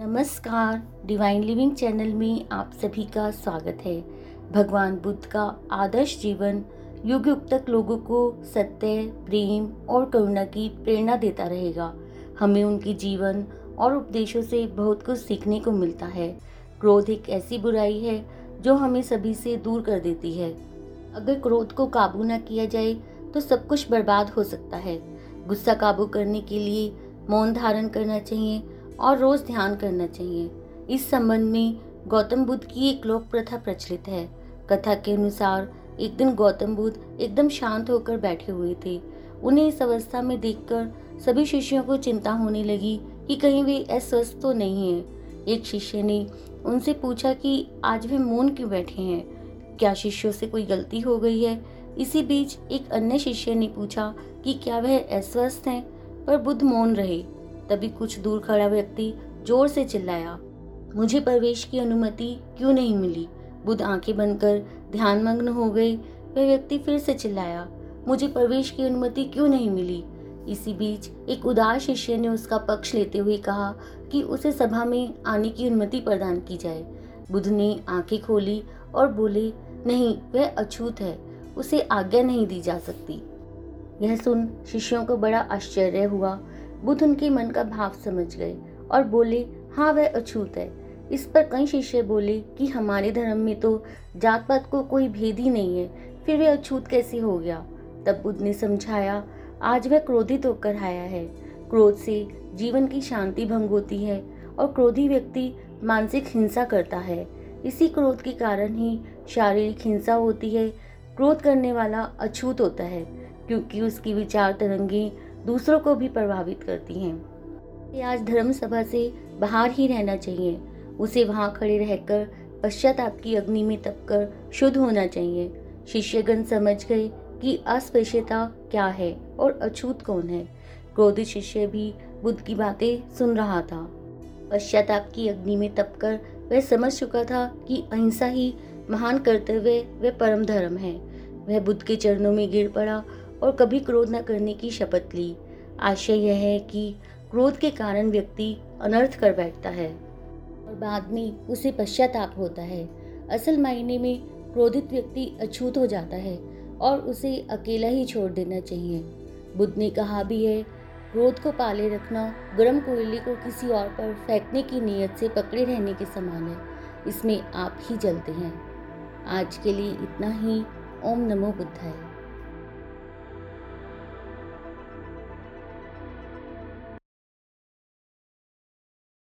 नमस्कार divine living channel में आप सभी का स्वागत है। भगवान बुद्ध का आदर्श जीवन युग युग तक लोगों को सत्य, प्रेम और करुणा की प्रेरणा देता रहेगा। हमें उनके जीवन और उपदेशों से बहुत कुछ सीखने को मिलता है। क्रोध एक ऐसी बुराई है जो हमें सभी से दूर कर देती है। अगर क्रोध को काबू न किया जाए तो सब कुछ बर्बाद हो सकता है। गुस्सा काबू करने के लिए मौन धारण करना चाहिए और रोज ध्यान करना चाहिए। इस संबंध में गौतम बुद्ध की एक लोक प्रथा प्रचलित है। कथा के अनुसार एक दिन गौतम बुद्ध एकदम शांत होकर बैठे हुए थे। उन्हें इस अवस्था में देखकर सभी शिष्यों को चिंता होने लगी कि कहीं वे अस्वस्थ तो नहीं है। एक शिष्य ने उनसे पूछा कि, आज वे मौन क्यों बैठे हैं? क्या शिष्यों से कोई गलती हो गई है? इसी बीच एक अन्य शिष्य ने पूछा कि, क्या वह अस्वस्थ हैं? पर बुद्ध मौन रहे। तभी कुछ दूर खड़ा व्यक्ति ज़ोर से चिल्लाया, मुझे प्रवेश की अनुमति क्यों नहीं मिली? बुद्ध आँखें बंद कर ध्यान मग्न हो गए वह व्यक्ति फिर से चिल्लाया, मुझे प्रवेश की अनुमति क्यों नहीं मिली? इसी बीच एक उदास शिष्य ने उसका पक्ष लेते हुए कहा कि उसे सभा में आने की अनुमति प्रदान की जाए। बुद्ध ने आँखें खोली और बोले, नहीं, वह अछूत है, उसे आज्ञा नहीं दी जा सकती। यह सुन शिष्यों को बड़ा आश्चर्य हुआ बुद्ध उनके मन का भाव समझ गए और बोले हाँ वह अछूत है। इस पर कई शिष्य बोले कि, हमारे धर्म में तो जात पात को कोई भेद ही नहीं है। फिर वह अछूत कैसे हो गया? तब बुद्ध ने समझाया, आज वह क्रोधित होकर आया है। क्रोध से जीवन की शांति भंग होती है और क्रोधी व्यक्ति मानसिक हिंसा करता है। इसी क्रोध के कारण ही शारीरिक हिंसा होती है। क्रोध करने वाला अछूत होता है, क्योंकि उसकी विचार तरंगे दूसरों को भी प्रभावित करती हैं। आज धर्म सभा से बाहर ही रहना चाहिए। उसे वहाँ खड़े रहकर पश्चाताप की अग्नि में तपकर शुद्ध होना चाहिए। शिष्यगण समझ गए कि अस्पृश्यता क्या है और अछूत कौन है। क्रोधित शिष्य भी बुद्ध की बातें सुन रहा था। पश्चाताप की अग्नि में तपकर वह समझ चुका था कि अहिंसा ही महान कर्तव्य व परम धर्म है। वह बुद्ध के चरणों में गिर पड़ा और कभी क्रोध न करने की शपथ ली। आशय यह है कि क्रोध के कारण व्यक्ति अनर्थ कर बैठता है और बाद में उसे पश्चाताप होता है। असल मायने में क्रोधित व्यक्ति अछूत हो जाता है और उसे अकेला ही छोड़ देना चाहिए। बुद्ध ने कहा भी है, क्रोध को पाले रखना गर्म कोयले को किसी और पर फेंकने की नीयत से पकड़े रहने के समान है। इसमें आप ही जलते हैं। आज के लिए इतना ही। ओम नमो बुद्धाय।